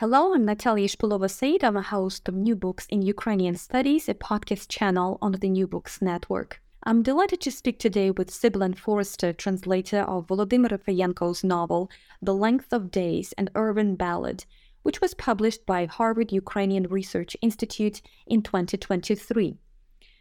Hello, I'm Nataliya Shpylova-Saeed. I'm a host of New Books in Ukrainian Studies, a podcast channel on the New Books Network. I'm delighted to speak today with Sibelan Forrester, translator of Volodymyr Rafeyenko's novel The Length of Days, an Urban Ballad, which was published by Harvard Ukrainian Research Institute in 2023.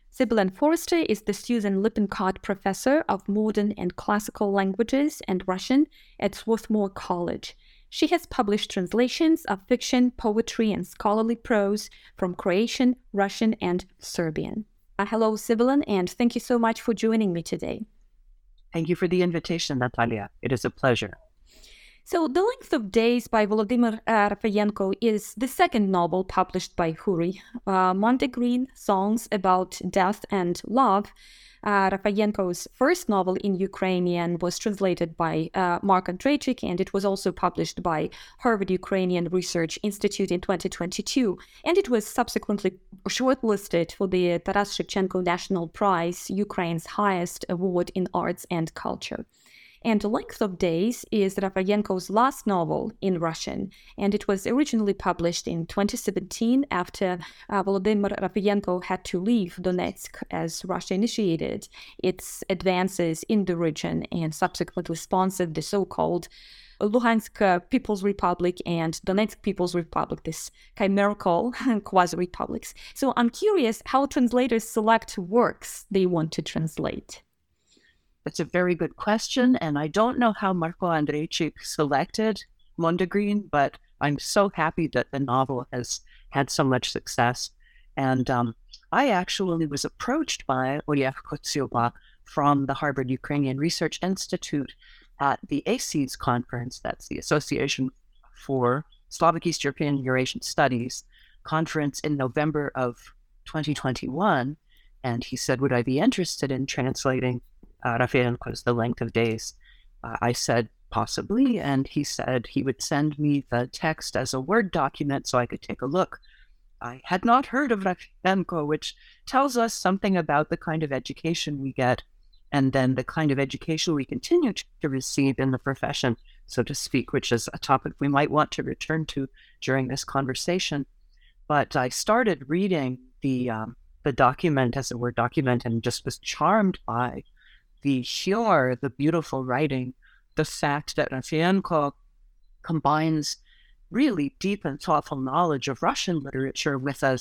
Sibelan Forrester is the Susan Lippincott Professor of Modern and Classical Languages and Russian at Swarthmore College she has published translations of fiction, poetry, and scholarly prose from Croatian, Russian, and Serbian. Uh, hello, Sibelan, and thank you so much for joining me today. Thank you for the invitation, Natalia. It is a pleasure. So, The Length of Days by Volodymyr uh, Rafeyenko is the second novel published by HURI. Uh, Mondegreen, Songs About Death and Love, uh, Rafeyenko's first novel in Ukrainian was translated by uh, Mark Andryczyk, and it was also published by Harvard Ukrainian Research Institute in 2022. And it was subsequently shortlisted for the Taras Shevchenko National Prize, Ukraine's highest award in arts and culture. And Length of Days is Rafeyenko's last novel in Russian, and it was originally published in 2017 after uh, Volodymyr Rafeyenko had to leave Donetsk as Russia initiated its advances in the region and subsequently sponsored the so-called Luhansk People's Republic and Donetsk People's Republic, this chimerical quasi republics. So I'm curious how translators select works they want to translate. That's a very good question. And I don't know how Marco Andryczyk selected Mondegreen, but I'm so happy that the novel has had so much success. And um, I actually was approached by Oleg Kotsyuba from the Harvard Ukrainian Research Institute at the ASEEES conference, that's the Association for Slavic East European Eurasian Studies conference in November of 2021. And he said, Would I be interested in translating uh, Rafeyenko's The Length of Days. Uh, I said, possibly. And he said he would send me the text as a Word document so I could take a look. I had not heard of Rafeyenko, which tells us something about the kind of education we get and then the kind of education we continue to receive in the profession, so to speak, which is a topic we might want to return to during this conversation. But I started reading the um, the document as a Word document and just was charmed by the humor, the beautiful writing, the fact that Rafeyenko combines really deep and thoughtful knowledge of Russian literature with a,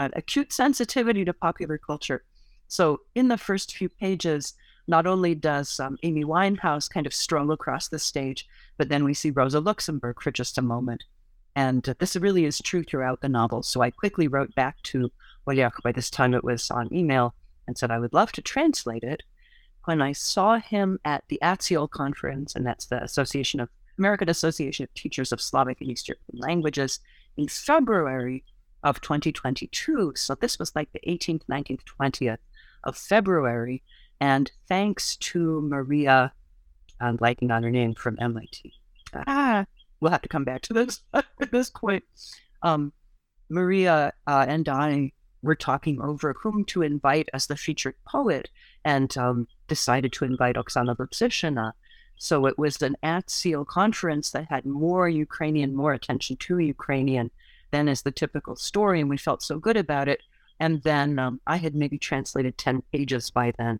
an acute sensitivity to popular culture. So, in the first few pages, not only does um, Amy Winehouse kind of stroll across the stage, but then we see Rosa Luxemburg for just a moment. And uh, this really is true throughout the novel. So I quickly wrote back to Oleg, by this time it was on email, and said I would love to translate it when I saw him at the AATSEEL conference, and that's the Association of American Association of Teachers of Slavic and East European Languages, in February of 2022. So this was like the 18th, 19th, 20th of February. And thanks to Maria, I'm blanking on her name from MIT. Ah, we'll have to come back to this at this point. Um, Maria uh, and I were talking over whom to invite as the featured poet and um, decided to invite Oksana Lutsyshyna. So it was an AATSEEL conference that had more Ukrainian, more attention to Ukrainian than is the typical story. And we felt so good about it. And then um, I had maybe translated 10 pages by then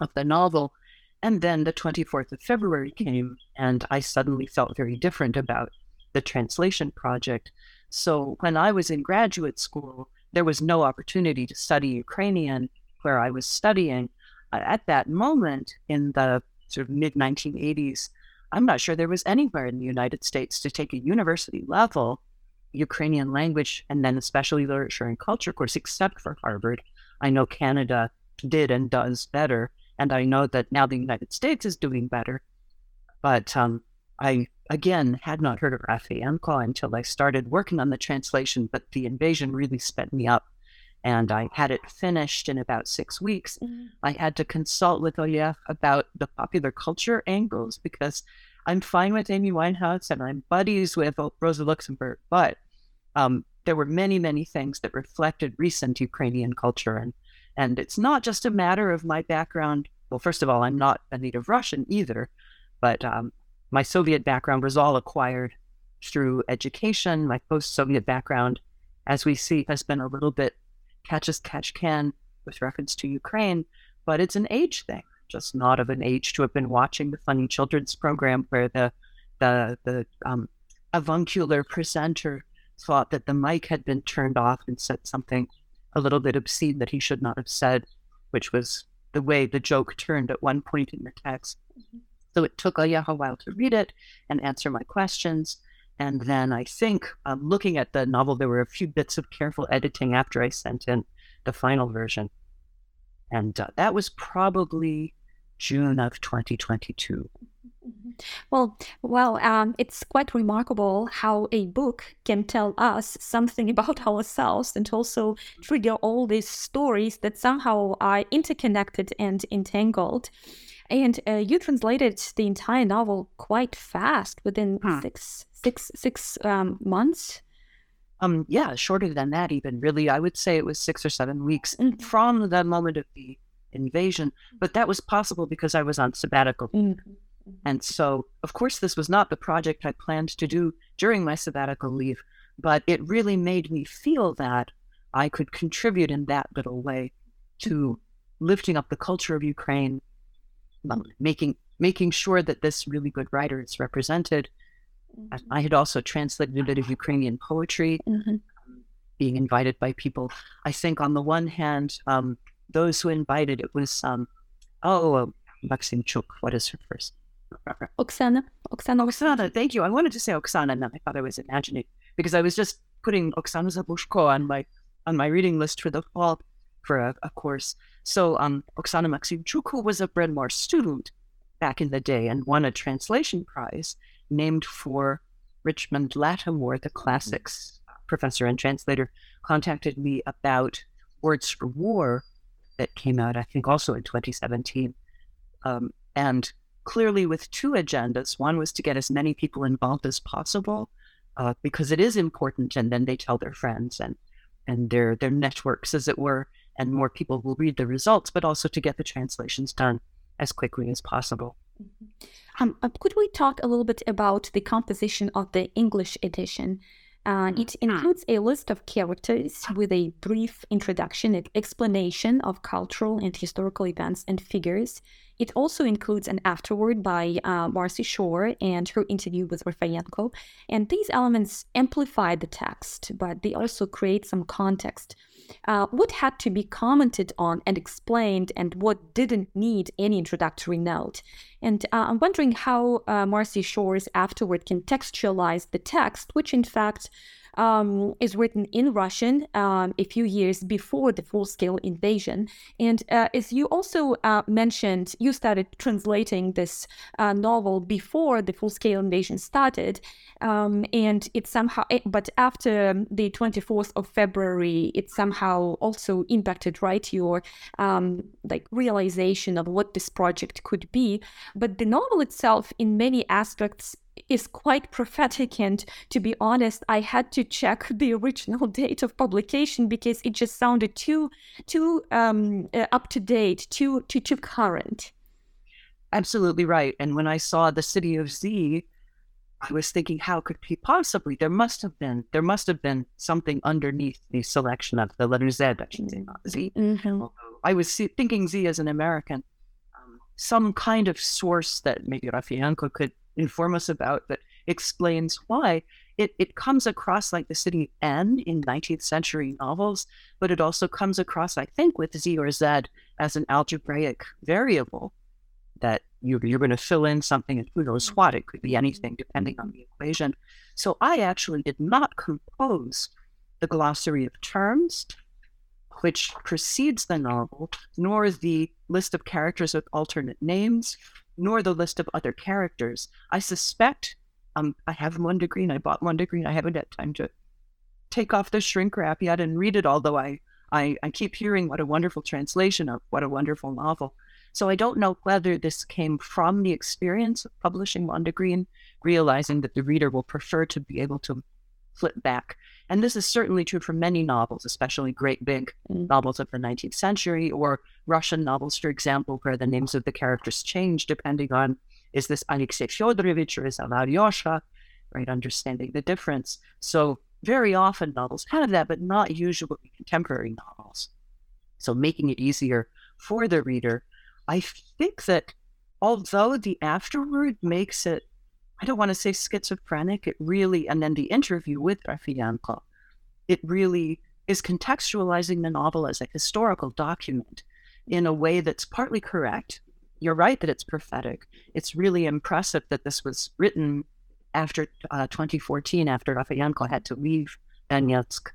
of the novel. And then the 24th of February came, and I suddenly felt very different about the translation project. So when I was in graduate school, there was no opportunity to study Ukrainian where I was studying. At that moment in the sort of mid 1980s, I'm not sure there was anywhere in the United States to take a university level Ukrainian language and then especially literature and culture course, except for Harvard. I know Canada did and does better, and I know that now the United States is doing better. But um, I again had not heard of Rafeyenko until I started working on the translation, but the invasion really sped me up and I had it finished in about six weeks. Mm-hmm. I had to consult with Olya about the popular culture angles because I'm fine with Amy Winehouse and I'm buddies with Rosa Luxemburg, but um, there were many, many things that reflected recent Ukrainian culture. And, and it's not just a matter of my background. Well, first of all, I'm not a native Russian either, but um, my Soviet background was all acquired through education. My post Soviet background, as we see, has been a little bit catch as catch can with reference to Ukraine, but it's an age thing, just not of an age to have been watching the funny children's program where the the the um, avuncular presenter thought that the mic had been turned off and said something a little bit obscene that he should not have said, which was the way the joke turned at one point in the text. Mm-hmm. So it took a while to read it and answer my questions. And then I think um, looking at the novel, there were a few bits of careful editing after I sent in the final version. And uh, that was probably June of 2022. Well, well, um, it's quite remarkable how a book can tell us something about ourselves and also trigger all these stories that somehow are interconnected and entangled. And uh, you translated the entire novel quite fast within huh. six six six um, months. Um, yeah, shorter than that, even really. I would say it was six or seven weeks mm-hmm. from the moment of the invasion. But that was possible because I was on sabbatical. Mm-hmm. And so, of course, this was not the project I planned to do during my sabbatical leave, but it really made me feel that I could contribute in that little way to lifting up the culture of Ukraine, um, making making sure that this really good writer is represented, Mm-hmm. I had also translated a bit of Ukrainian poetry, mm-hmm. Um, being invited by people. I think on the one hand, um, those who invited it was um, oh uh, Maksymchuk. What is her first? Oksana. Oksana. Oksana. Thank you. I wanted to say Oksana, and then I thought I was imagining because I was just putting Oksana Zabuzhko on my on my reading list for the fall for a, a course. So um, Oksana Maksymchuk, who was a Bryn student back in the day and won a translation prize, named for Richmond Lattimore, the classics professor and translator, contacted me about Words for War that came out, I think, also in 2017. Um, and clearly with two agendas. One was to get as many people involved as possible uh, because it is important, and then they tell their friends and and their their networks, as it were, and more people will read the results. But also to get the translations done as quickly as possible. Mm-hmm. Um, uh, could we talk a little bit about the composition of the English edition? Uh, it mm-hmm. includes a list of characters with a brief introduction and explanation of cultural and historical events and figures. It also includes an afterword by uh, Marci Shore and her interview with Rafeyenko. And these elements amplify the text, but they also create some context. Uh, what had to be commented on and explained, and what didn't need any introductory note? And uh, I'm wondering how uh, Marci Shore's afterword contextualized the text, which in fact um, is written in Russian um, a few years before the full scale invasion. And uh, as you also uh, mentioned, you started translating this uh, novel before the full scale invasion started. Um, and it somehow, eh, but after the 24th of February, it somehow also impacted, right, your um, like realization of what this project could be. But the novel itself, in many aspects, is quite prophetic and to be honest i had to check the original date of publication because it just sounded too too um, uh, up to date too too too current. Absolutely right. And when i saw the city of z i was thinking how could he possibly? There must have been there must have been something underneath the selection of the letter z i should say not z. Mm-hmm. i was thinking z as an american um, some kind of source that maybe Rafeyenko could inform us about that explains why it, it comes across like the city N in 19th century novels, but it also comes across, I think, with Z or Z as an algebraic variable that you're, you're going to fill in something and who knows what. It could be anything depending on the equation. So I actually did not compose the glossary of terms, which precedes the novel, nor the list of characters with alternate names, nor the list of other characters. I suspect um, I have Mondegreen. I bought Mondegreen. I haven't had time to take off the shrink wrap yet and read it, although I, I, I keep hearing what a wonderful translation of what a wonderful novel. So I don't know whether this came from the experience of publishing Mondegreen, realizing that the reader will prefer to be able to flip back. And this is certainly true for many novels, especially great big mm. novels of the 19th century or Russian novels, for example, where the names of the characters change depending on is this Alexei Fyodorovich or is it Alyosha, right? Understanding the difference. So very often novels have that, but not usually contemporary novels. So making it easier for the reader. I think that although the afterword makes it, I don't want to say schizophrenic, it really, and then the interview with Rafeyenko, it really is contextualizing the novel as a historical document in a way that's partly correct, you're right that it's prophetic. It's really impressive that this was written after uh, 2014, after Rafeyenko had to leave Donetsk.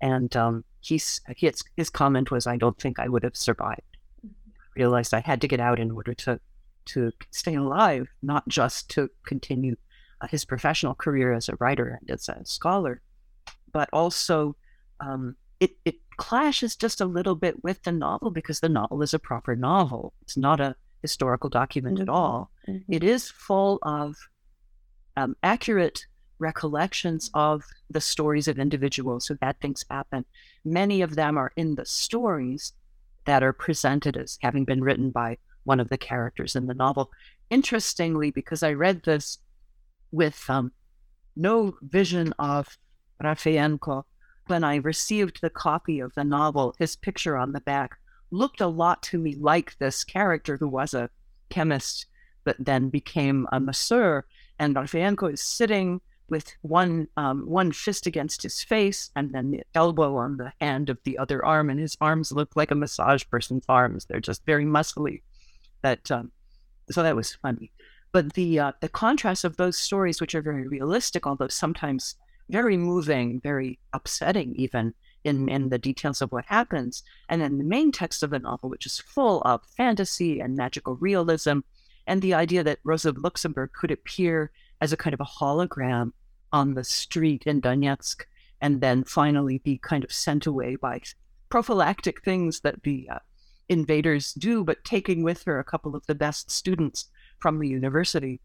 And um, he's, his, his comment was, I don't think I would have survived. Mm-hmm. Realized I had to get out in order to, to stay alive, not just to continue uh, his professional career as a writer and as a scholar, but also um, it, it clashes just a little bit with the novel because the novel is a proper novel. It's not a historical document mm-hmm. at all. Mm-hmm. It is full of um, accurate recollections of the stories of individuals who had things happen. Many of them are in the stories that are presented as having been written by one of the characters in the novel. Interestingly, because I read this with um, no vision of Rafeyenko, when I received the copy of the novel, his picture on the back looked a lot to me like this character who was a chemist but then became a masseur. And Rafeyenko is sitting with one um, one fist against his face and then the elbow on the hand of the other arm, and his arms look like a massage person's arms. They're just very muscly. That um, so that was funny. But the uh, the contrast of those stories, which are very realistic, although sometimes very moving, very upsetting, even, in, in the details of what happens. And then the main text of the novel, which is full of fantasy and magical realism, and the idea that Rosa Luxemburg could appear as a kind of a hologram on the street in Donetsk and then finally be kind of sent away by prophylactic things that the uh, invaders do, but taking with her a couple of the best students from the university.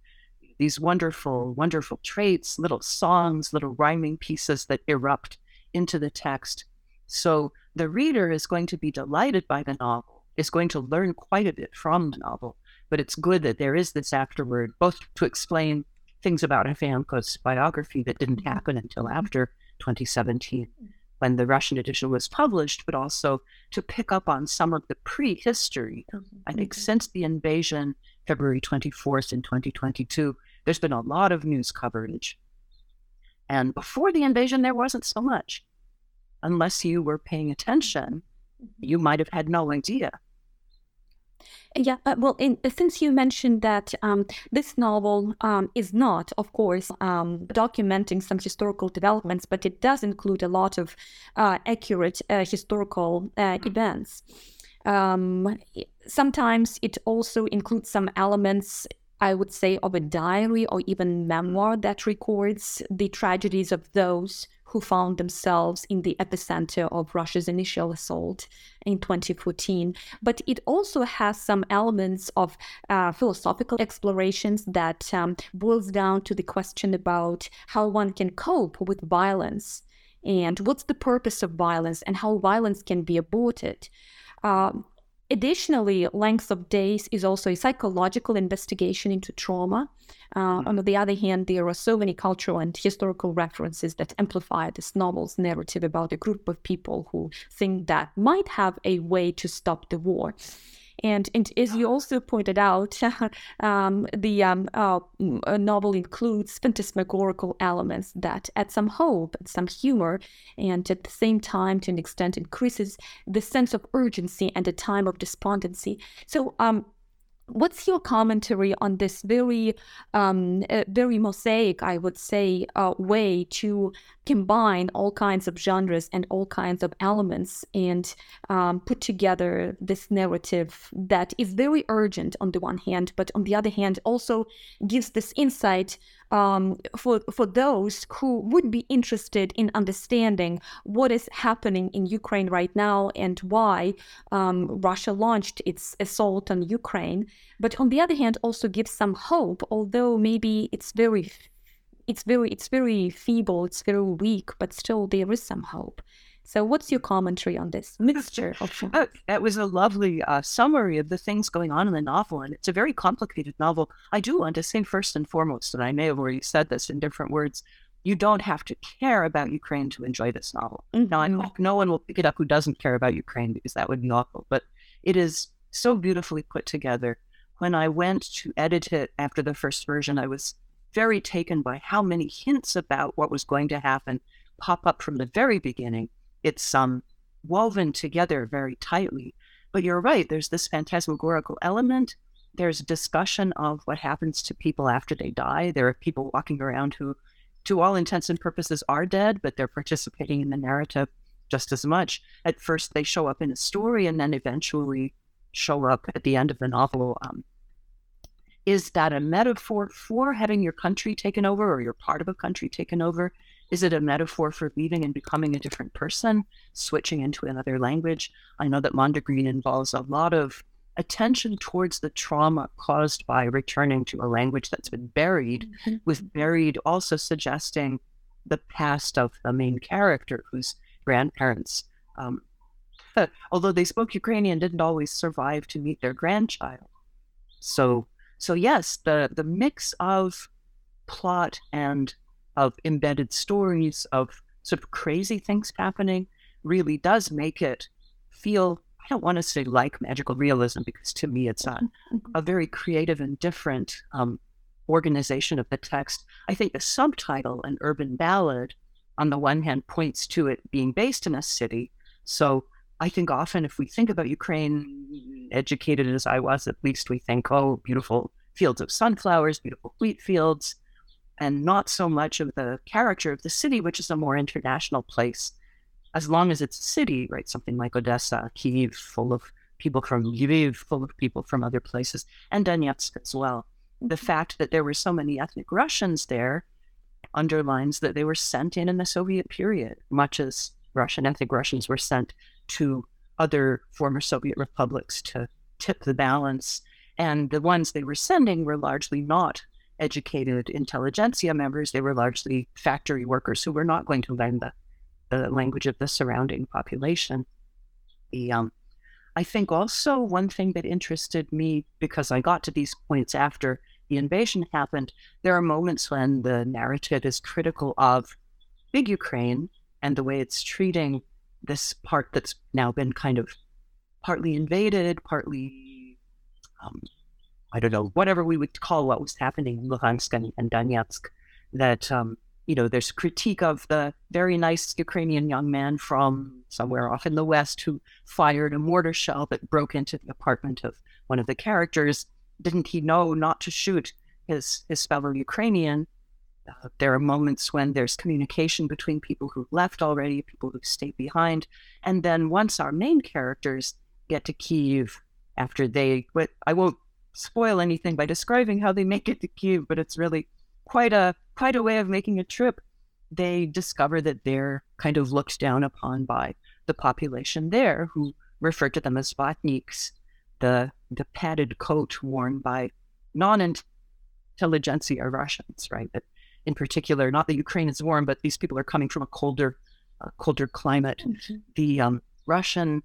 These wonderful, wonderful traits, little songs, little rhyming pieces that erupt into the text so the reader is going to be delighted by the novel, is going to learn quite a bit from the novel. But it's good that there is this afterword, both to explain things about Rafeyenko's biography that didn't happen until after 2017 when the Russian edition was published, but also to pick up on some of the prehistory. I think mm-hmm. since the invasion, February 24th in 2022, there's been a lot of news coverage. And before the invasion, there wasn't so much unless you were paying attention, you might have had no idea. Yeah, uh, well, in, since you mentioned that um, this novel um, is not, of course, um, documenting some historical developments, but it does include a lot of uh, accurate uh, historical uh, events. Um, sometimes it also includes some elements I would say, of a diary or even memoir that records the tragedies of those who found themselves in the epicenter of Russia's initial assault in 2014. But it also has some elements of uh, philosophical explorations that um, boils down to the question about how one can cope with violence and what's the purpose of violence and how violence can be aborted. Um, Additionally, Length of Days is also a psychological investigation into trauma. Uh, on the other hand, there are so many cultural and historical references that amplify this novel's narrative about a group of people who think that might have a way to stop the war. And, and as you also pointed out, um, the um, uh, novel includes phantasmagorical elements that add some hope and some humor, and at the same time, to an extent, increases the sense of urgency and a time of despondency. So, um, what's your commentary on this very um, uh, very mosaic i would say uh, way to combine all kinds of genres and all kinds of elements and um, put together this narrative that is very urgent on the one hand but on the other hand also gives this insight um, for for those who would be interested in understanding what is happening in Ukraine right now and why um, Russia launched its assault on Ukraine. But on the other hand, also gives some hope, although maybe it's very it's very it's very feeble, it's very weak, but still there is some hope. So, what's your commentary on this mixture of? Oh, that was a lovely uh, summary of the things going on in the novel, and it's a very complicated novel. I do want to say first and foremost, and I may have already said this in different words. You don't have to care about Ukraine to enjoy this novel. Mm-hmm. Now, I hope no one will pick it up who doesn't care about Ukraine because that would be awful. But it is so beautifully put together. When I went to edit it after the first version, I was very taken by how many hints about what was going to happen pop up from the very beginning it's um, woven together very tightly. But you're right, there's this phantasmagorical element. There's discussion of what happens to people after they die. There are people walking around who, to all intents and purposes, are dead, but they're participating in the narrative just as much. At first, they show up in a story and then eventually show up at the end of the novel. Um, is that a metaphor for having your country taken over or you're part of a country taken over? Is it a metaphor for leaving and becoming a different person, switching into another language? I know that Mondegreen involves a lot of attention towards the trauma caused by returning to a language that's been buried, mm-hmm. with buried also suggesting the past of the main character whose grandparents, um, although they spoke Ukrainian, didn't always survive to meet their grandchild. So, so yes, the the mix of plot and of embedded stories, of sort of crazy things happening, really does make it feel, I don't want to say like magical realism, because to me it's a, mm-hmm. a very creative and different um, organization of the text. I think the subtitle, An Urban Ballad, on the one hand, points to it being based in a city. So I think often if we think about Ukraine, educated as I was, at least we think, oh, beautiful fields of sunflowers, beautiful wheat fields and not so much of the character of the city, which is a more international place. As long as it's a city, right? Something like Odessa, Kiev, full of people from Lviv, full of people from other places, and Donetsk as well. The mm-hmm. fact that there were so many ethnic Russians there underlines that they were sent in in the Soviet period, much as Russian ethnic Russians were sent to other former Soviet republics to tip the balance. And the ones they were sending were largely not educated intelligentsia members. They were largely factory workers who were not going to learn the, the language of the surrounding population. The, um, I think also one thing that interested me because I got to these points after the invasion happened, there are moments when the narrative is critical of big Ukraine and the way it's treating this part that's now been kind of partly invaded, partly um, I don't know, whatever we would call what was happening in Luhansk and, and Donetsk, that, um, you know, there's critique of the very nice Ukrainian young man from somewhere off in the West who fired a mortar shell that broke into the apartment of one of the characters. Didn't he know not to shoot his, his fellow Ukrainian? Uh, there are moments when there's communication between people who left already, people who stayed behind. And then once our main characters get to Kiev after they, but I won't spoil anything by describing how they make it to Kiev, but it's really quite a quite a way of making a trip. They discover that they're kind of looked down upon by the population there, who refer to them as vatniks, the the padded coat worn by non-intelligentsia Russians, right? That in particular, not that Ukraine is warm, but these people are coming from a colder, uh, colder climate. Mm-hmm. The um, Russian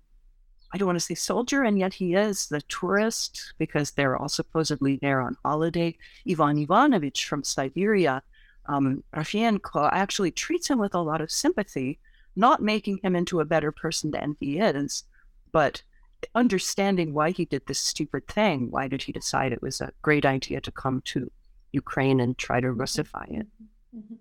I don't want to say soldier, and yet he is the tourist because they're all supposedly there on holiday. Ivan Ivanovich from Siberia, um, Rafeyenko actually treats him with a lot of sympathy, not making him into a better person than he is, but understanding why he did this stupid thing. Why did he decide it was a great idea to come to Ukraine and try to Russify it? Mm-hmm.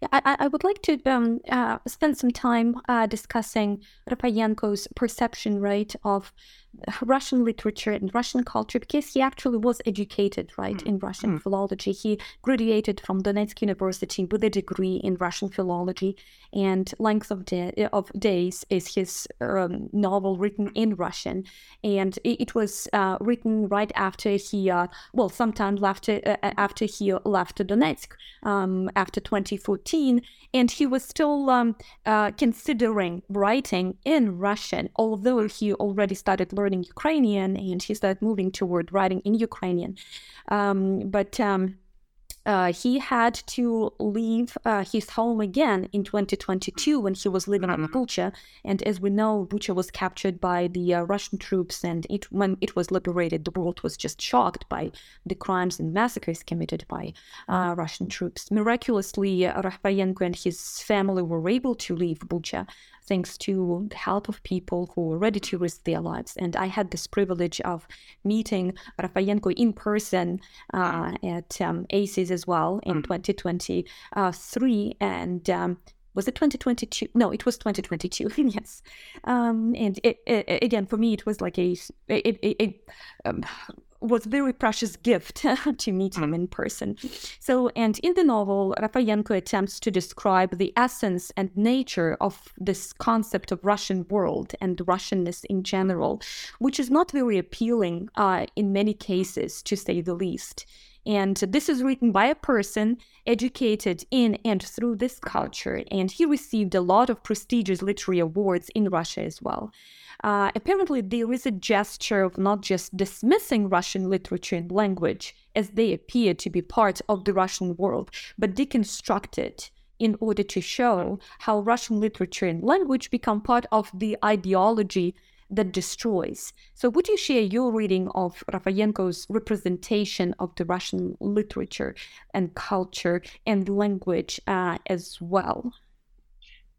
Yeah, I, I would like to um, uh, spend some time uh, discussing Rafeyenko's perception, right, of Russian literature and Russian culture because he actually was educated, right, mm. in Russian mm. philology. He graduated from Donetsk University with a degree in Russian philology, and Length of, de- of Days is his um, novel written in Russian, and it, it was uh, written right after he, uh, well, sometime after uh, after he left Donetsk um, after 2014, and he was still um, uh, considering writing in Russian, although he already started learning Ukrainian and he started moving toward writing in Ukrainian. Um, but um, uh, he had to leave uh, his home again in 2022 when he was living in mm-hmm. Bucha. And as we know, Bucha was captured by the uh, Russian troops, and it, when it was liberated, the world was just shocked by the crimes and massacres committed by uh, Russian troops. Miraculously, Rafeyenko and his family were able to leave Bucha thanks to the help of people who were ready to risk their lives. And I had this privilege of meeting Rafeyenko in person uh, at um, ASEEES as well in mm. 2023. And um, was it 2022? No, it was 2022. yes. Um, and it, it, again, for me, it was like a, it, it, um, was a very precious gift to meet him in person. So, and in the novel, Rafeyenko attempts to describe the essence and nature of this concept of Russian world and Russianness in general, which is not very appealing uh, in many cases, to say the least. And this is written by a person educated in and through this culture, and he received a lot of prestigious literary awards in Russia as well. Uh, apparently, there is a gesture of not just dismissing Russian literature and language as they appear to be part of the Russian world, but deconstruct it in order to show how Russian literature and language become part of the ideology that destroys. So, would you share your reading of Rafeyenko's representation of the Russian literature and culture and language uh, as well?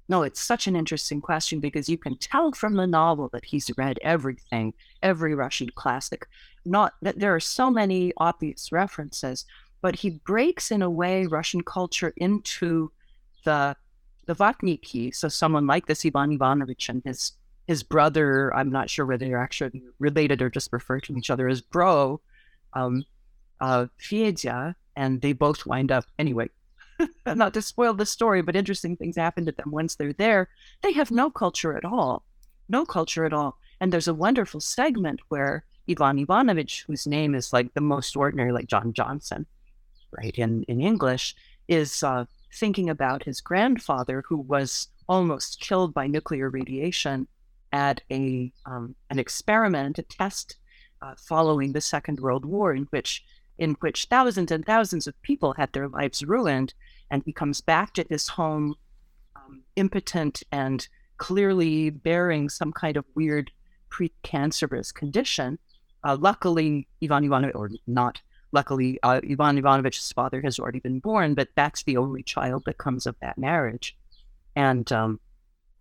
No, it's such an interesting question because you can tell from the novel that he's read everything, every Russian classic. Not that there are so many obvious references, but he breaks in a way Russian culture into the the Vatniki. So someone like this Ivan Ivanovich and his his brother, I'm not sure whether they're actually related or just refer to each other as bro, um, uh, Fedya, and they both wind up anyway not to spoil the story, but interesting things happen to them once they're there. They have no culture at all, no culture at all. And there's a wonderful segment where Ivan Ivanovich, whose name is like the most ordinary, like John Johnson, right, in, in English, is uh, thinking about his grandfather who was almost killed by nuclear radiation at a um, an experiment, a test uh, following the Second World War, in which in which thousands and thousands of people had their lives ruined and he comes back to his home um, impotent and clearly bearing some kind of weird precancerous condition. Uh, luckily, Ivan Ivanovich, or not luckily, uh, Ivan Ivanovich's father has already been born, but that's the only child that comes of that marriage. And um,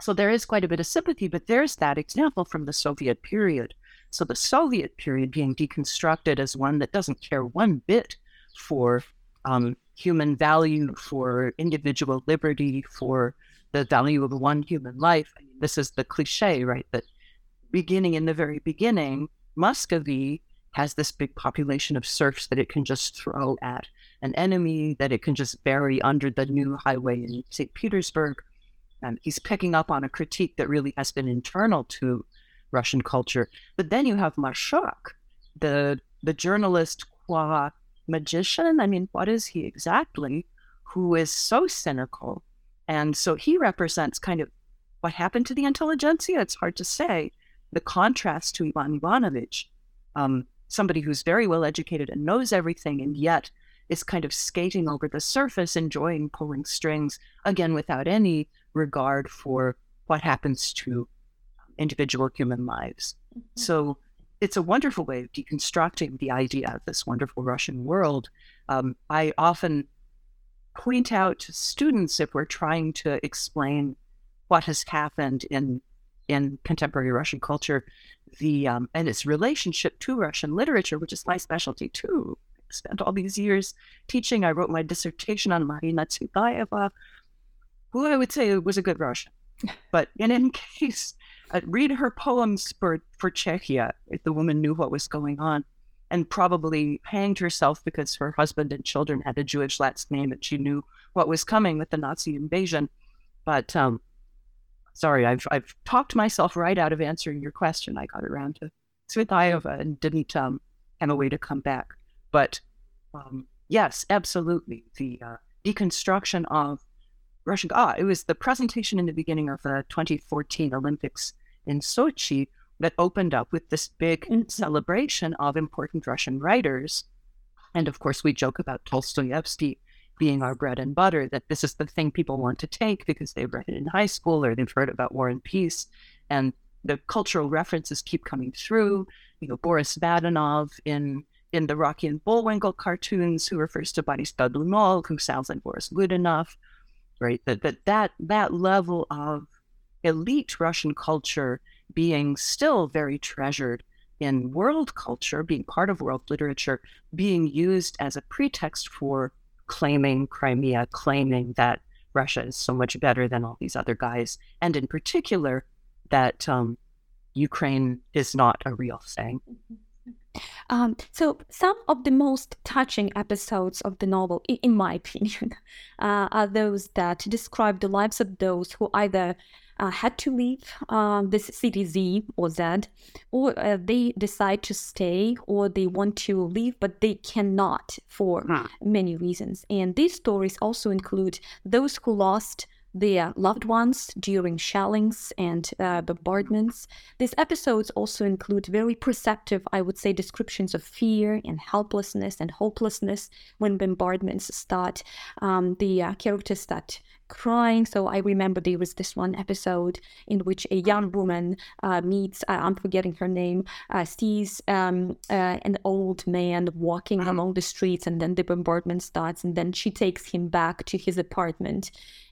so there is quite a bit of sympathy, but there's that example from the Soviet period. So the Soviet period being deconstructed as one that doesn't care one bit for um, human value, for individual liberty, for the value of one human life. I mean, this is the cliche, right? That beginning in the very beginning, Muscovy has this big population of serfs that it can just throw at an enemy, that it can just bury under the new highway in St. Petersburg. And he's picking up on a critique that really has been internal to Russian culture. But then you have Marshak, the the journalist qua magician. I mean, what is he exactly? Who is so cynical. And so he represents kind of what happened to the intelligentsia. It's hard to say. The contrast to Ivan Ivanovich, um, somebody who's very well educated and knows everything, and yet is kind of skating over the surface, enjoying pulling strings, again, without any regard for what happens to individual human lives. Mm-hmm. So it's a wonderful way of deconstructing the idea of this wonderful Russian world. Um, I often point out to students if we're trying to explain what has happened in in contemporary Russian culture, the um, and its relationship to Russian literature, which is my specialty too. Spent all these years teaching. I wrote my dissertation on Marina Tsvetaeva, who I would say was a good Russian. But in any case, uh, read her poems for, for Czechia. The woman knew what was going on and probably hanged herself because her husband and children had a Jewish last name and she knew what was coming with the Nazi invasion. But um, sorry, I've, I've talked myself right out of answering your question. I got around to Tsvetaeva and didn't um, have a way to come back. But um, yes, absolutely. The uh, deconstruction of Russian. Ah, it was the presentation in the beginning of the 2014 Olympics in Sochi that opened up with this big mm-hmm. celebration of important Russian writers. And of course, we joke about Tolstoyevsky being our bread and butter, that this is the thing people want to take because they've read it in high school or they've heard about War and Peace. And the cultural references keep coming through. You know, Boris Badenov in in the Rocky and Bullwinkle cartoons, who refers to Boris Godunov, who sounds like Boris Godunov, right? That that that that level of elite Russian culture being still very treasured in world culture, being part of world literature, being used as a pretext for claiming Crimea, claiming that Russia is so much better than all these other guys, and in particular that um, Ukraine is not a real thing. Um, so, some of the most touching episodes of the novel, in my opinion, uh, are those that describe the lives of those who either uh, had to leave uh, this city Z or Z, or uh, they decide to stay, or they want to leave, but they cannot for many reasons. And these stories also include those who lost their loved ones during shellings and uh, bombardments. These episodes also include very perceptive, I would say, descriptions of fear and helplessness and hopelessness when bombardments start. Um, the uh, characters start crying. So I remember there was this one episode in which a young woman uh, meets, uh, I'm forgetting her name, uh, sees um, uh, an old man walking uh-huh. along the streets, and then the bombardment starts, and then she takes him back to his apartment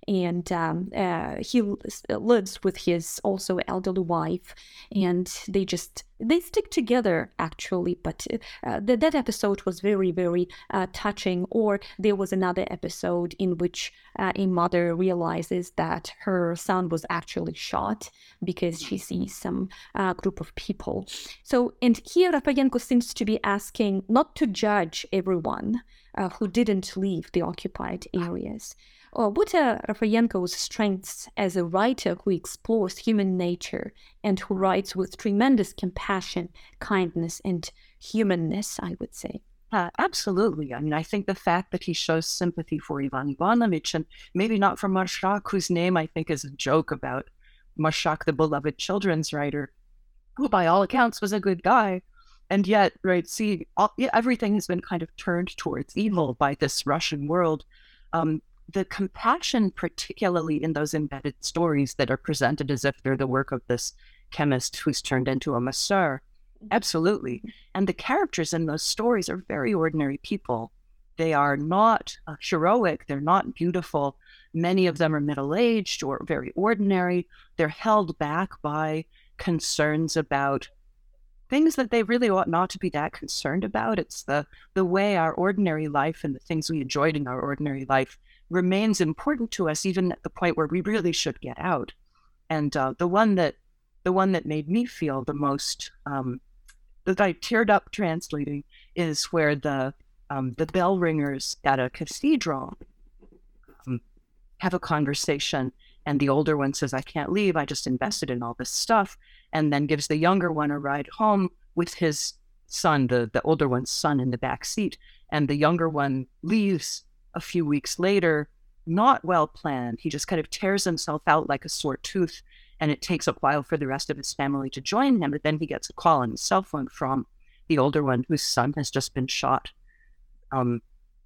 and um, uh, he lives with his also elderly wife and they just they stick together actually but uh, the, that episode was very very uh, touching or there was another episode in which uh, a mother realizes that her son was actually shot because she sees some uh, group of people. So and here rafeyenko seems to be asking not to judge everyone uh, who didn't leave the occupied areas what are Rafeyenko's strengths as a writer who explores human nature and who writes with tremendous compassion, kindness, and humanness, I would say? Uh, absolutely. I mean, I think the fact that he shows sympathy for Ivan Ivanovich, and maybe not for Marshak, whose name I think is a joke about Marshak, the beloved children's writer, who by all accounts was a good guy. And yet, right, see, all, yeah, everything has been kind of turned towards evil by this Russian world. Um, the compassion, particularly in those embedded stories that are presented as if they're the work of this chemist who's turned into a masseur, mm-hmm. absolutely. And the characters in those stories are very ordinary people. They are not uh, heroic, they're not beautiful. Many of them are middle aged or very ordinary. They're held back by concerns about things that they really ought not to be that concerned about. It's the the way our ordinary life and the things we enjoyed in our ordinary life remains important to us, even at the point where we really should get out. And uh, the one that the one that made me feel the most um, that I teared up translating is where the um, the bell ringers at a cathedral um, have a conversation, and the older one says, "I can't leave. I just invested in all this stuff," and then gives the younger one a ride home with his son, the the older one's son, in the back seat, and the younger one leaves a few weeks later, not well planned. He just kind of tears himself out like a sore tooth, and it takes a while for the rest of his family to join him. But then he gets a call on his cell phone from the older one, whose son has just been shot um,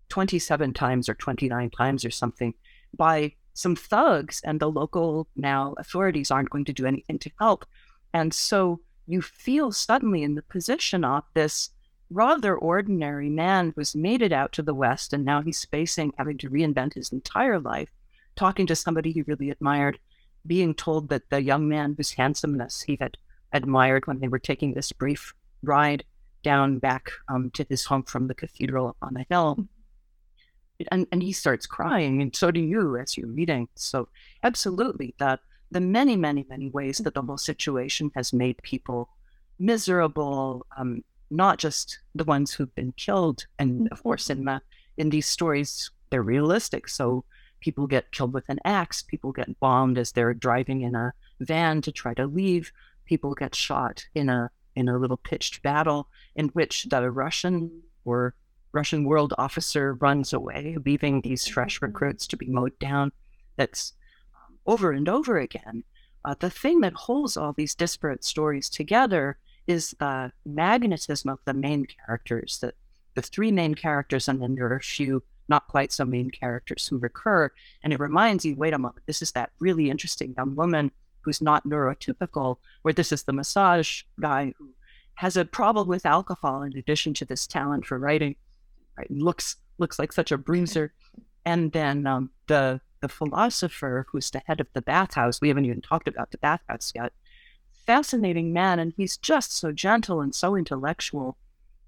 27 times or 29 times or something by some thugs, and the local now authorities aren't going to do anything to help. And so you feel suddenly in the position of this rather ordinary man who's made it out to the West and now he's facing having to reinvent his entire life, talking to somebody he really admired, being told that the young man whose handsomeness he had admired when they were taking this brief ride down back um, to his home from the cathedral on the hill. And, and he starts crying, and so do you as you're reading. So, absolutely, that the many, many, many ways that the whole situation has made people miserable, um, not just the ones who've been killed. And of course, in, the, in these stories, they're realistic. So people get killed with an axe, people get bombed as they're driving in a van to try to leave, people get shot in a in a little pitched battle in which the Russian or Russian world officer runs away, leaving these fresh mm-hmm. recruits to be mowed down. That's um, over and over again. Uh, the thing that holds all these disparate stories together is the magnetism of the main characters, the, the three main characters, and then there are a few not quite so main characters who recur. And it reminds you wait a moment, this is that really interesting young woman who's not neurotypical, where this is the massage guy who has a problem with alcohol in addition to this talent for writing. Right? Looks looks like such a bruiser. And then um, the the philosopher who's the head of the bathhouse. We haven't even talked about the bathhouse yet. Fascinating man, and he's just so gentle and so intellectual,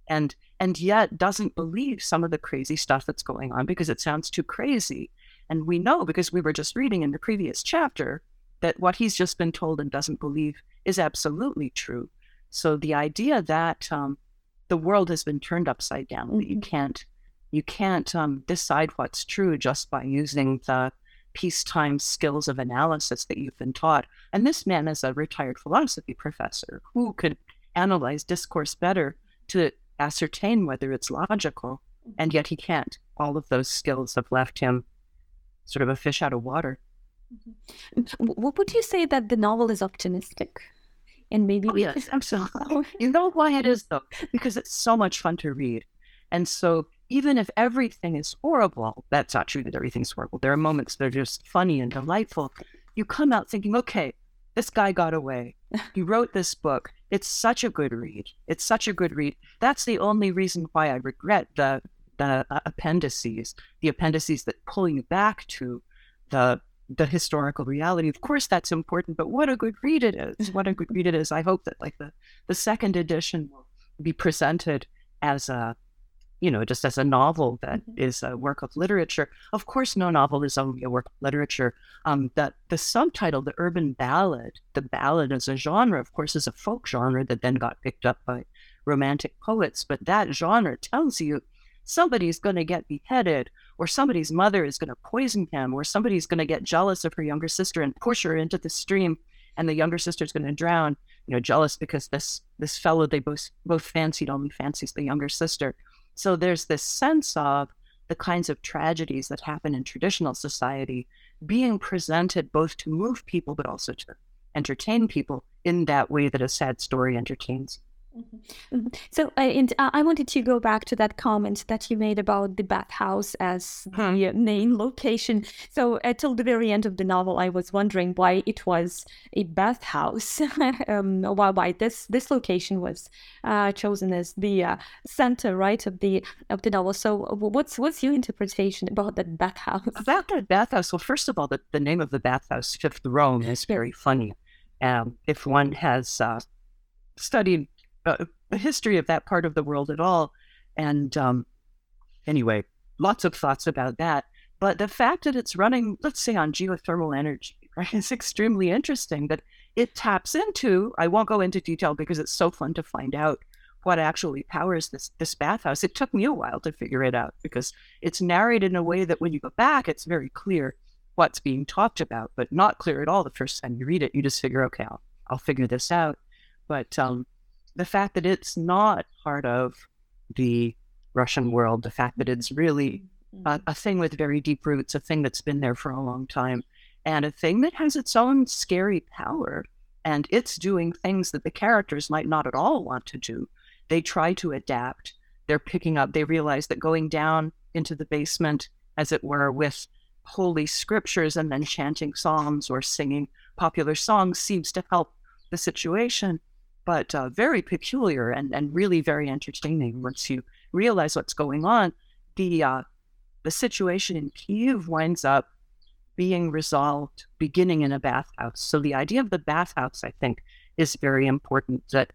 and and yet doesn't believe some of the crazy stuff that's going on because it sounds too crazy. And we know because we were just reading in the previous chapter that what he's just been told and doesn't believe is absolutely true. So the idea that um, the world has been turned upside down, mm-hmm. you can't you can't um, decide what's true just by using the peacetime skills of analysis that you've been taught. And this man is a retired philosophy professor who could analyze discourse better to ascertain whether it's logical, and yet he can't. All of those skills have left him sort of a fish out of water. Mm-hmm. What would you say that the novel is optimistic? And maybe oh, yes, absolutely. you know why it is though? Because it's so much fun to read. And so even if everything is horrible, that's not true that everything's horrible. There are moments that are just funny and delightful. You come out thinking, okay, this guy got away. He wrote this book. It's such a good read. It's such a good read. That's the only reason why I regret the the uh, appendices, the appendices that pull you back to the the historical reality. Of course, that's important, but what a good read it is! What a good read it is! I hope that like the the second edition will be presented as a you know, just as a novel that mm-hmm. a work of literature. Of course, no novel is only a work of literature. Um, that the subtitle, the urban ballad, the ballad as a genre, of course, is a folk genre that then got picked up by romantic poets. But that genre tells you somebody's going to get beheaded, or somebody's mother is going to poison him, or somebody's going to get jealous of her younger sister and push her into the stream, and the younger sister's going to drown. You know, jealous because this this fellow they both both fancied only fancies the younger sister. So there's this sense of the kinds of tragedies that happen in traditional society being presented both to move people but also to entertain people in that way that a sad story entertains. Mm-hmm. mm-hmm. So, uh, and, uh, I wanted to go back to that comment that you made about the bathhouse as hmm. the main location. So, until the very end of the novel, I was wondering why it was a bathhouse, um, why why this this location was uh, chosen as the uh, center, right, of the of the novel. So, what's what's your interpretation about that bathhouse? About that bathhouse. Well, first of all, the, the name of the bathhouse, Fifth Rome, is very funny. Um, if one has uh, studied uh, a history of that part of the world at all. And um, anyway, lots of thoughts about that. But the fact that it's running, let's say, on geothermal energy, right, is extremely interesting. That it taps into. I won't go into detail because it's so fun to find out what actually powers this this bathhouse. It took me a while to figure it out because it's narrated in a way that when you go back, it's very clear what's being talked about, but not clear at all the first time you read it. You just figure, okay, I'll, I'll figure this out. But um, the fact that it's not part of the Russian world, the fact that it's really a, mm-hmm. a, thing with very deep roots, a thing that's been there for a long time, and a thing that has its own scary power. And it's doing things that the characters might not at all want to do. They try to adapt. They're picking up, they realize that going down into the basement, as it were, with holy scriptures and then chanting psalms or singing popular songs seems to help the situation but uh, very peculiar and, and really very entertaining once you realize what's going on. The uh, the situation in Kiev winds up being resolved beginning in a bathhouse. So the idea of the bathhouse, I think, is very important. That,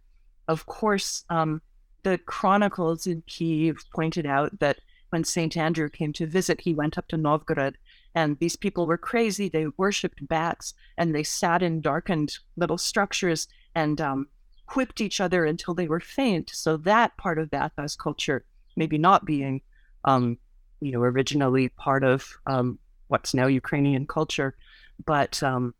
of course, um, the chronicles in Kiev pointed out that when Saint Andrew came to visit, he went up to Novgorod And these people were crazy. They worshipped bats and they sat in darkened little structures and um, whipped each other until they were faint. So that part of Bathhouse culture, maybe not being, um, you know, originally part of um, what's now Ukrainian culture, but um,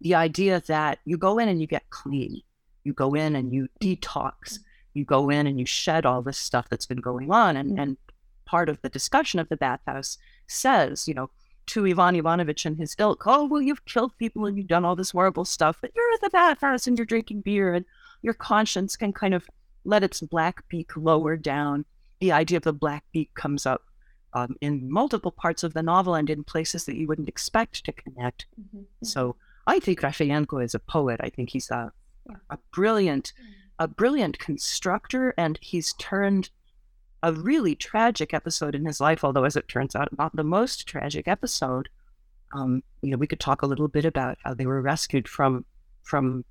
the idea that you go in and you get clean, you go in and you detox, you go in and you shed all this stuff that's been going on, and and part of the discussion of the bathhouse says, you know, to Ivan Ivanovich and his ilk, oh, well, you've killed people and you've done all this horrible stuff, but you're at the bathhouse and you're drinking beer and your conscience can kind of let its black beak lower down. The idea of the black beak comes up um, in multiple parts of the novel and in places that you wouldn't expect to connect. Mm-hmm. So I think Rafeyenko is a poet. I think he's a, a brilliant, a brilliant constructor, and he's turned a really tragic episode in his life, although as it turns out, not the most tragic episode. Um, you know, we could talk a little bit about how they were rescued from from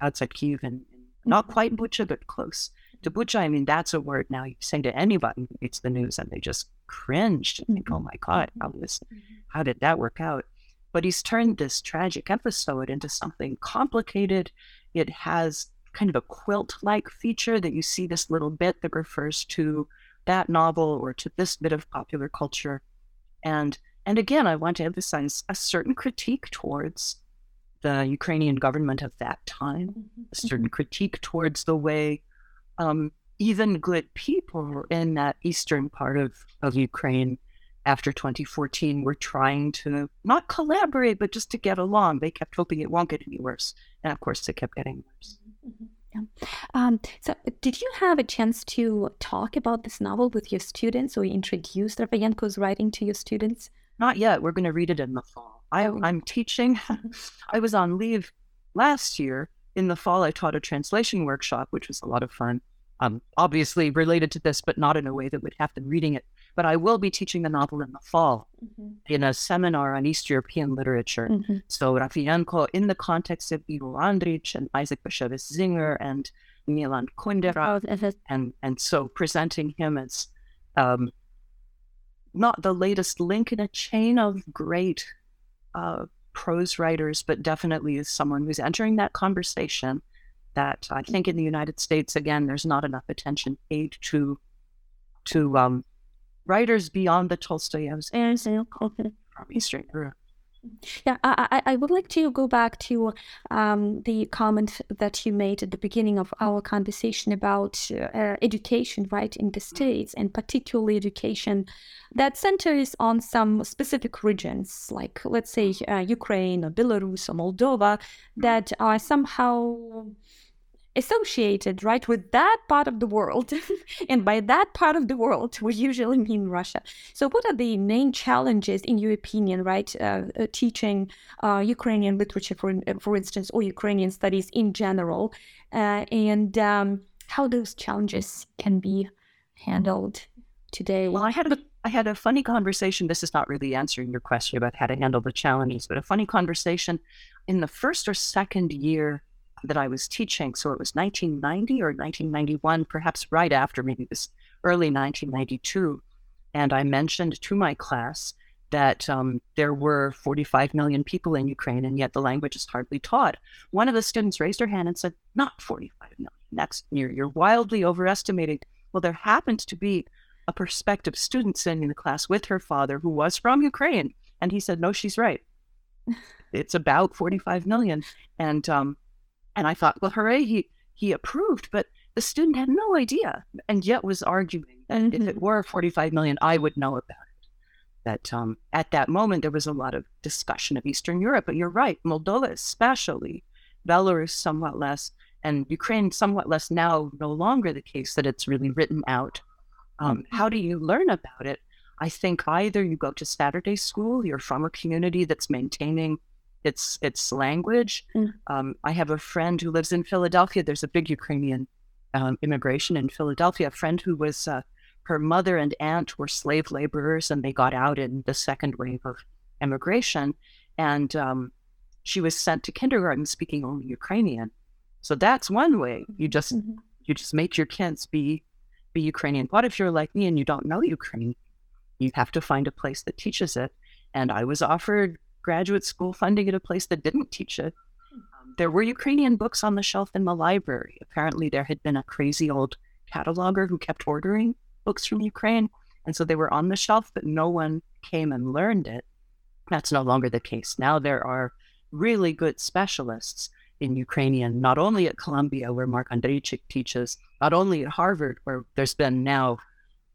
outside Kiev and, not quite mm-hmm. Bucha, but close to Bucha. I mean, that's a word now you say to anybody who reads the news and they just cringe and think, oh my God, how, this, mm-hmm. how did that work out? But he's turned this tragic episode into something complicated. It has kind of a quilt like feature that you see this little bit that refers to that novel or to this bit of popular culture. And and again, I want to emphasize a certain critique towards the Ukrainian government of that time, mm-hmm. a certain critique towards the way um, even good people in that eastern part of, of Ukraine after 2014 were trying to not collaborate, but just to get along. They kept hoping it won't get any worse. And of course, it kept getting worse. Mm-hmm. Yeah. Um, so, did you have a chance to talk about this novel with your students or introduce Rafeyenko's writing to your students? Not yet. We're going to read it in the fall. I, oh. I'm teaching. I was on leave last year. In the fall, I taught a translation workshop, which was a lot of fun. Um, obviously related to this, but not in a way that would have them reading it. But I will be teaching the novel in the fall mm-hmm. in a seminar on East European literature. Mm-hmm. So Rafeyenko, in the context of Ivo Andrić and Isaac Bashevis Singer and Milan Kundera, oh, and and so presenting him as um, not the latest link in a chain of great uh, prose writers, but definitely as someone who's entering that conversation. That I think in the United States, again, there's not enough attention paid to to um, writers beyond the Tolstoyevs. From Eastern Europe. Yeah, I, I would like to go back to um, the comment that you made at the beginning of our conversation about uh, education, right, in the States, and particularly education that centers on some specific regions, like, let's say, uh, Ukraine or Belarus or Moldova, that are somehow associated right with that part of the world. And by that part of the world we usually mean russia. So what are the main challenges in your opinion right uh, uh, teaching uh, ukrainian literature for, uh, for instance or ukrainian studies in general? Uh, and um, how those challenges can be handled today? Well i had a I had a funny conversation. This is not really answering your question about how to handle the challenges, but a funny conversation in the first or second year that I was teaching. So it was 1990 or 1991, perhaps right after, maybe this early 1992. And I mentioned to my class that um, there were 45 million people in Ukraine, and yet the language is hardly taught. One of the students raised her hand and said, Not 45 million. That's you're, you're wildly overestimating. Well, there happened to be a prospective student sitting in the class with her father who was from Ukraine. And he said, No, she's right. it's about 45 million. And um, and I thought, well, hooray, he, he approved. But the student had no idea and yet was arguing that mm-hmm. if it were 45 million, I would know about it. That um, at that moment, there was a lot of discussion of Eastern Europe. But you're right, Moldova especially, Belarus somewhat less, and Ukraine somewhat less now, no longer the case that it's really written out. Um, mm-hmm. how do you learn about it? I think either you go to Saturday school, you're from a community that's maintaining its its language. Mm. Um, I have a friend who lives in Philadelphia. There's a big Ukrainian um, immigration in Philadelphia. A friend who was uh, her mother and aunt were slave laborers, and they got out in the second wave of immigration, and um, she was sent to kindergarten speaking only Ukrainian. So that's one way. You just mm-hmm. you just make your kids be be Ukrainian. What if you're like me and you don't know Ukrainian? You have to find a place that teaches it. And I was offered graduate school funding at a place that didn't teach it. Um, there were Ukrainian books on the shelf in the library. Apparently, there had been a crazy old cataloger who kept ordering books from Ukraine. And so they were on the shelf, but no one came and learned it. That's no longer the case. Now there are really good specialists in Ukrainian, not only at Columbia, where Mark Andryczyk teaches, not only at Harvard, where there's been now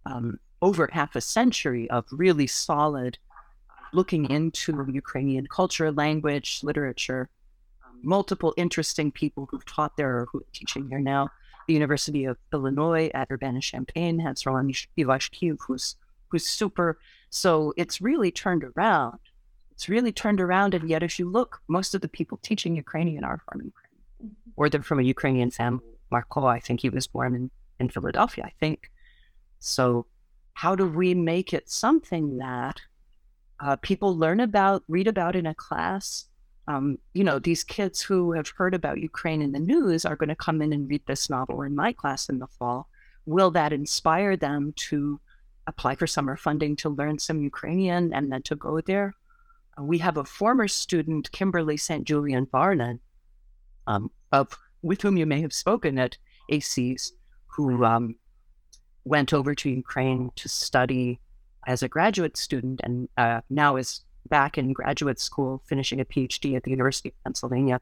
um, over half a century of really solid looking into Ukrainian culture, language, literature, um, multiple interesting people who've taught there or who are teaching there now. The University of Illinois at Urbana-Champaign has Roman Ivashkiv, who's who's super. So it's really turned around. It's really turned around, and yet, if you look, most of the people teaching Ukrainian are from Ukraine, mm-hmm. or they're from a Ukrainian family. Marco, I think he was born in, in Philadelphia, I think. So, how do we make it something that uh, people learn about, read about in a class? Um, you know, these kids who have heard about Ukraine in the news are going to come in and read this novel in my class in the fall. Will that inspire them to apply for summer funding to learn some Ukrainian and then to go there? we have a former student, Kimberly St. Julian Varnon, um, of with whom you may have spoken at ASEEES, who um, went over to Ukraine to study as a graduate student and uh, now is back in graduate school, finishing a PhD at the University of Pennsylvania.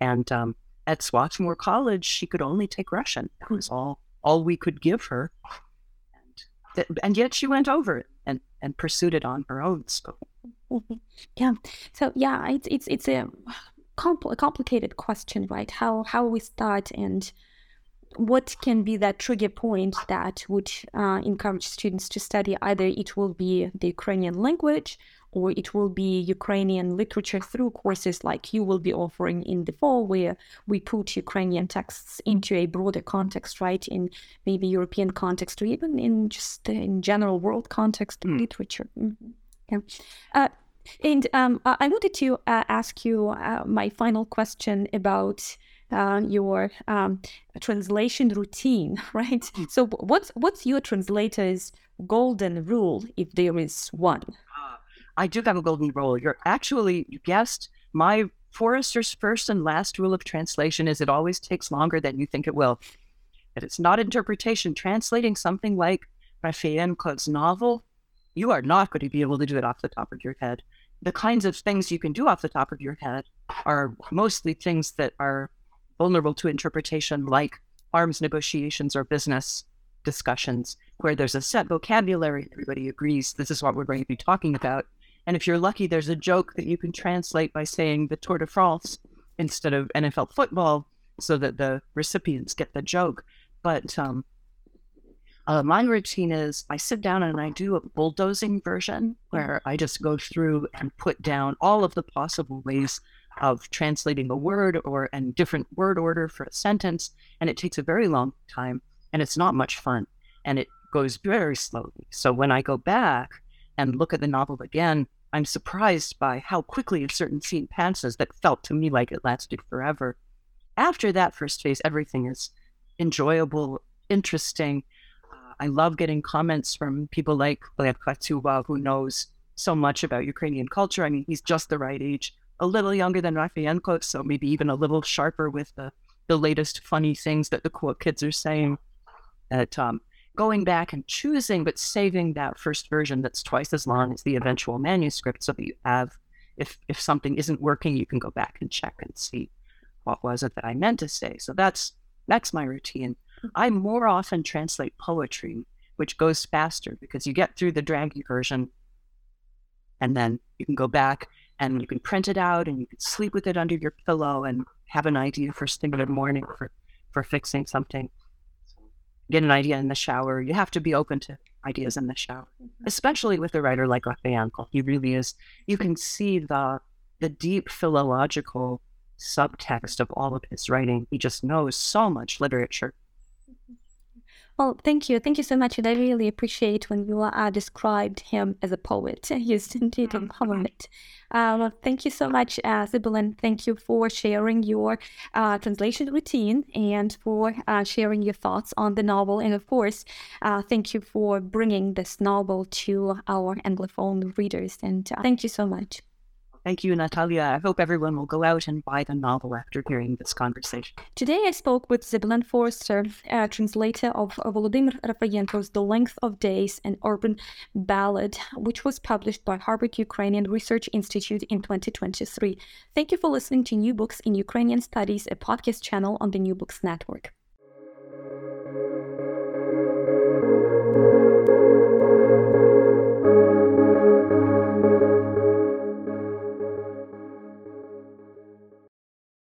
And um, at Swarthmore College, she could only take Russian. That was all all we could give her, and, th- and yet she went over it and and pursued it on her own. So. Yeah. So yeah, it's it's it's a, compl- a complicated question, right? How how we start and what can be that trigger point that would uh, encourage students to study either it will be the Ukrainian language or it will be Ukrainian literature through courses like you will be offering in the fall, where we put Ukrainian texts into a broader context, right? In maybe European context or even in just in general world context mm. literature. Mm-hmm. Yeah. Uh, and um, I wanted to uh, ask you uh, my final question about uh, your um, translation routine, right? Mm. So, what's what's your translator's golden rule, if there is one? Uh, I do have a golden rule. You're actually you guessed my Forrester's first and last rule of translation is it always takes longer than you think it will. If it's not interpretation, translating something like Rafeyenko's novel you are not going to be able to do it off the top of your head. The kinds of things you can do off the top of your head are mostly things that are vulnerable to interpretation, like arms negotiations or business discussions, where there's a set vocabulary, everybody agrees this is what we're going to be talking about. And if you're lucky, there's a joke that you can translate by saying the Tour de France instead of NFL football so that the recipients get the joke. But um, uh, my routine is I sit down and I do a bulldozing version where I just go through and put down all of the possible ways of translating a word or and different word order for a sentence. And it takes a very long time and it's not much fun and it goes very slowly. So when I go back and look at the novel again, I'm surprised by how quickly a certain scene passes that felt to me like it lasted forever. After that first phase, everything is enjoyable, interesting, uh, I love getting comments from people like Lev Kotsyuba, who knows so much about Ukrainian culture. I mean, he's just the right age, a little younger than Rafeyenko, so maybe even a little sharper with the, the latest funny things that the cool kids are saying. That um, going back and choosing, but saving that first version that's twice as long as the eventual manuscript, so that you have, if if something isn't working, you can go back and check and see what was it that I meant to say. So that's that's my routine. I more often translate poetry, which goes faster because you get through the draggy version and then you can go back and you can print it out and you can sleep with it under your pillow and have an idea first thing in the morning for, for fixing something. Get an idea in the shower. You have to be open to ideas in the shower, mm-hmm. especially with a writer like Rafeyenko. He really is. You can see the the deep philological subtext of all of his writing. He just knows so much literature Well, thank you. Thank you so much. And I really appreciate when you uh, described him as a poet. He's indeed a poet. Uh, thank you so much, uh, Sybil, and thank you for sharing your uh, translation routine and for uh, sharing your thoughts on the novel. And of course, uh, thank you for bringing this novel to our Anglophone readers. And uh, thank you so much. Thank you, Nataliya. I hope everyone will go out and buy the novel after hearing this conversation. Today I spoke with Sibelan Forrester, a translator of Volodymyr Rafeyenko's The Length of Days, an urban ballad, which was published by Harvard Ukrainian Research Institute in 2023. Thank you for listening to New Books in Ukrainian Studies, a podcast channel on the New Books Network.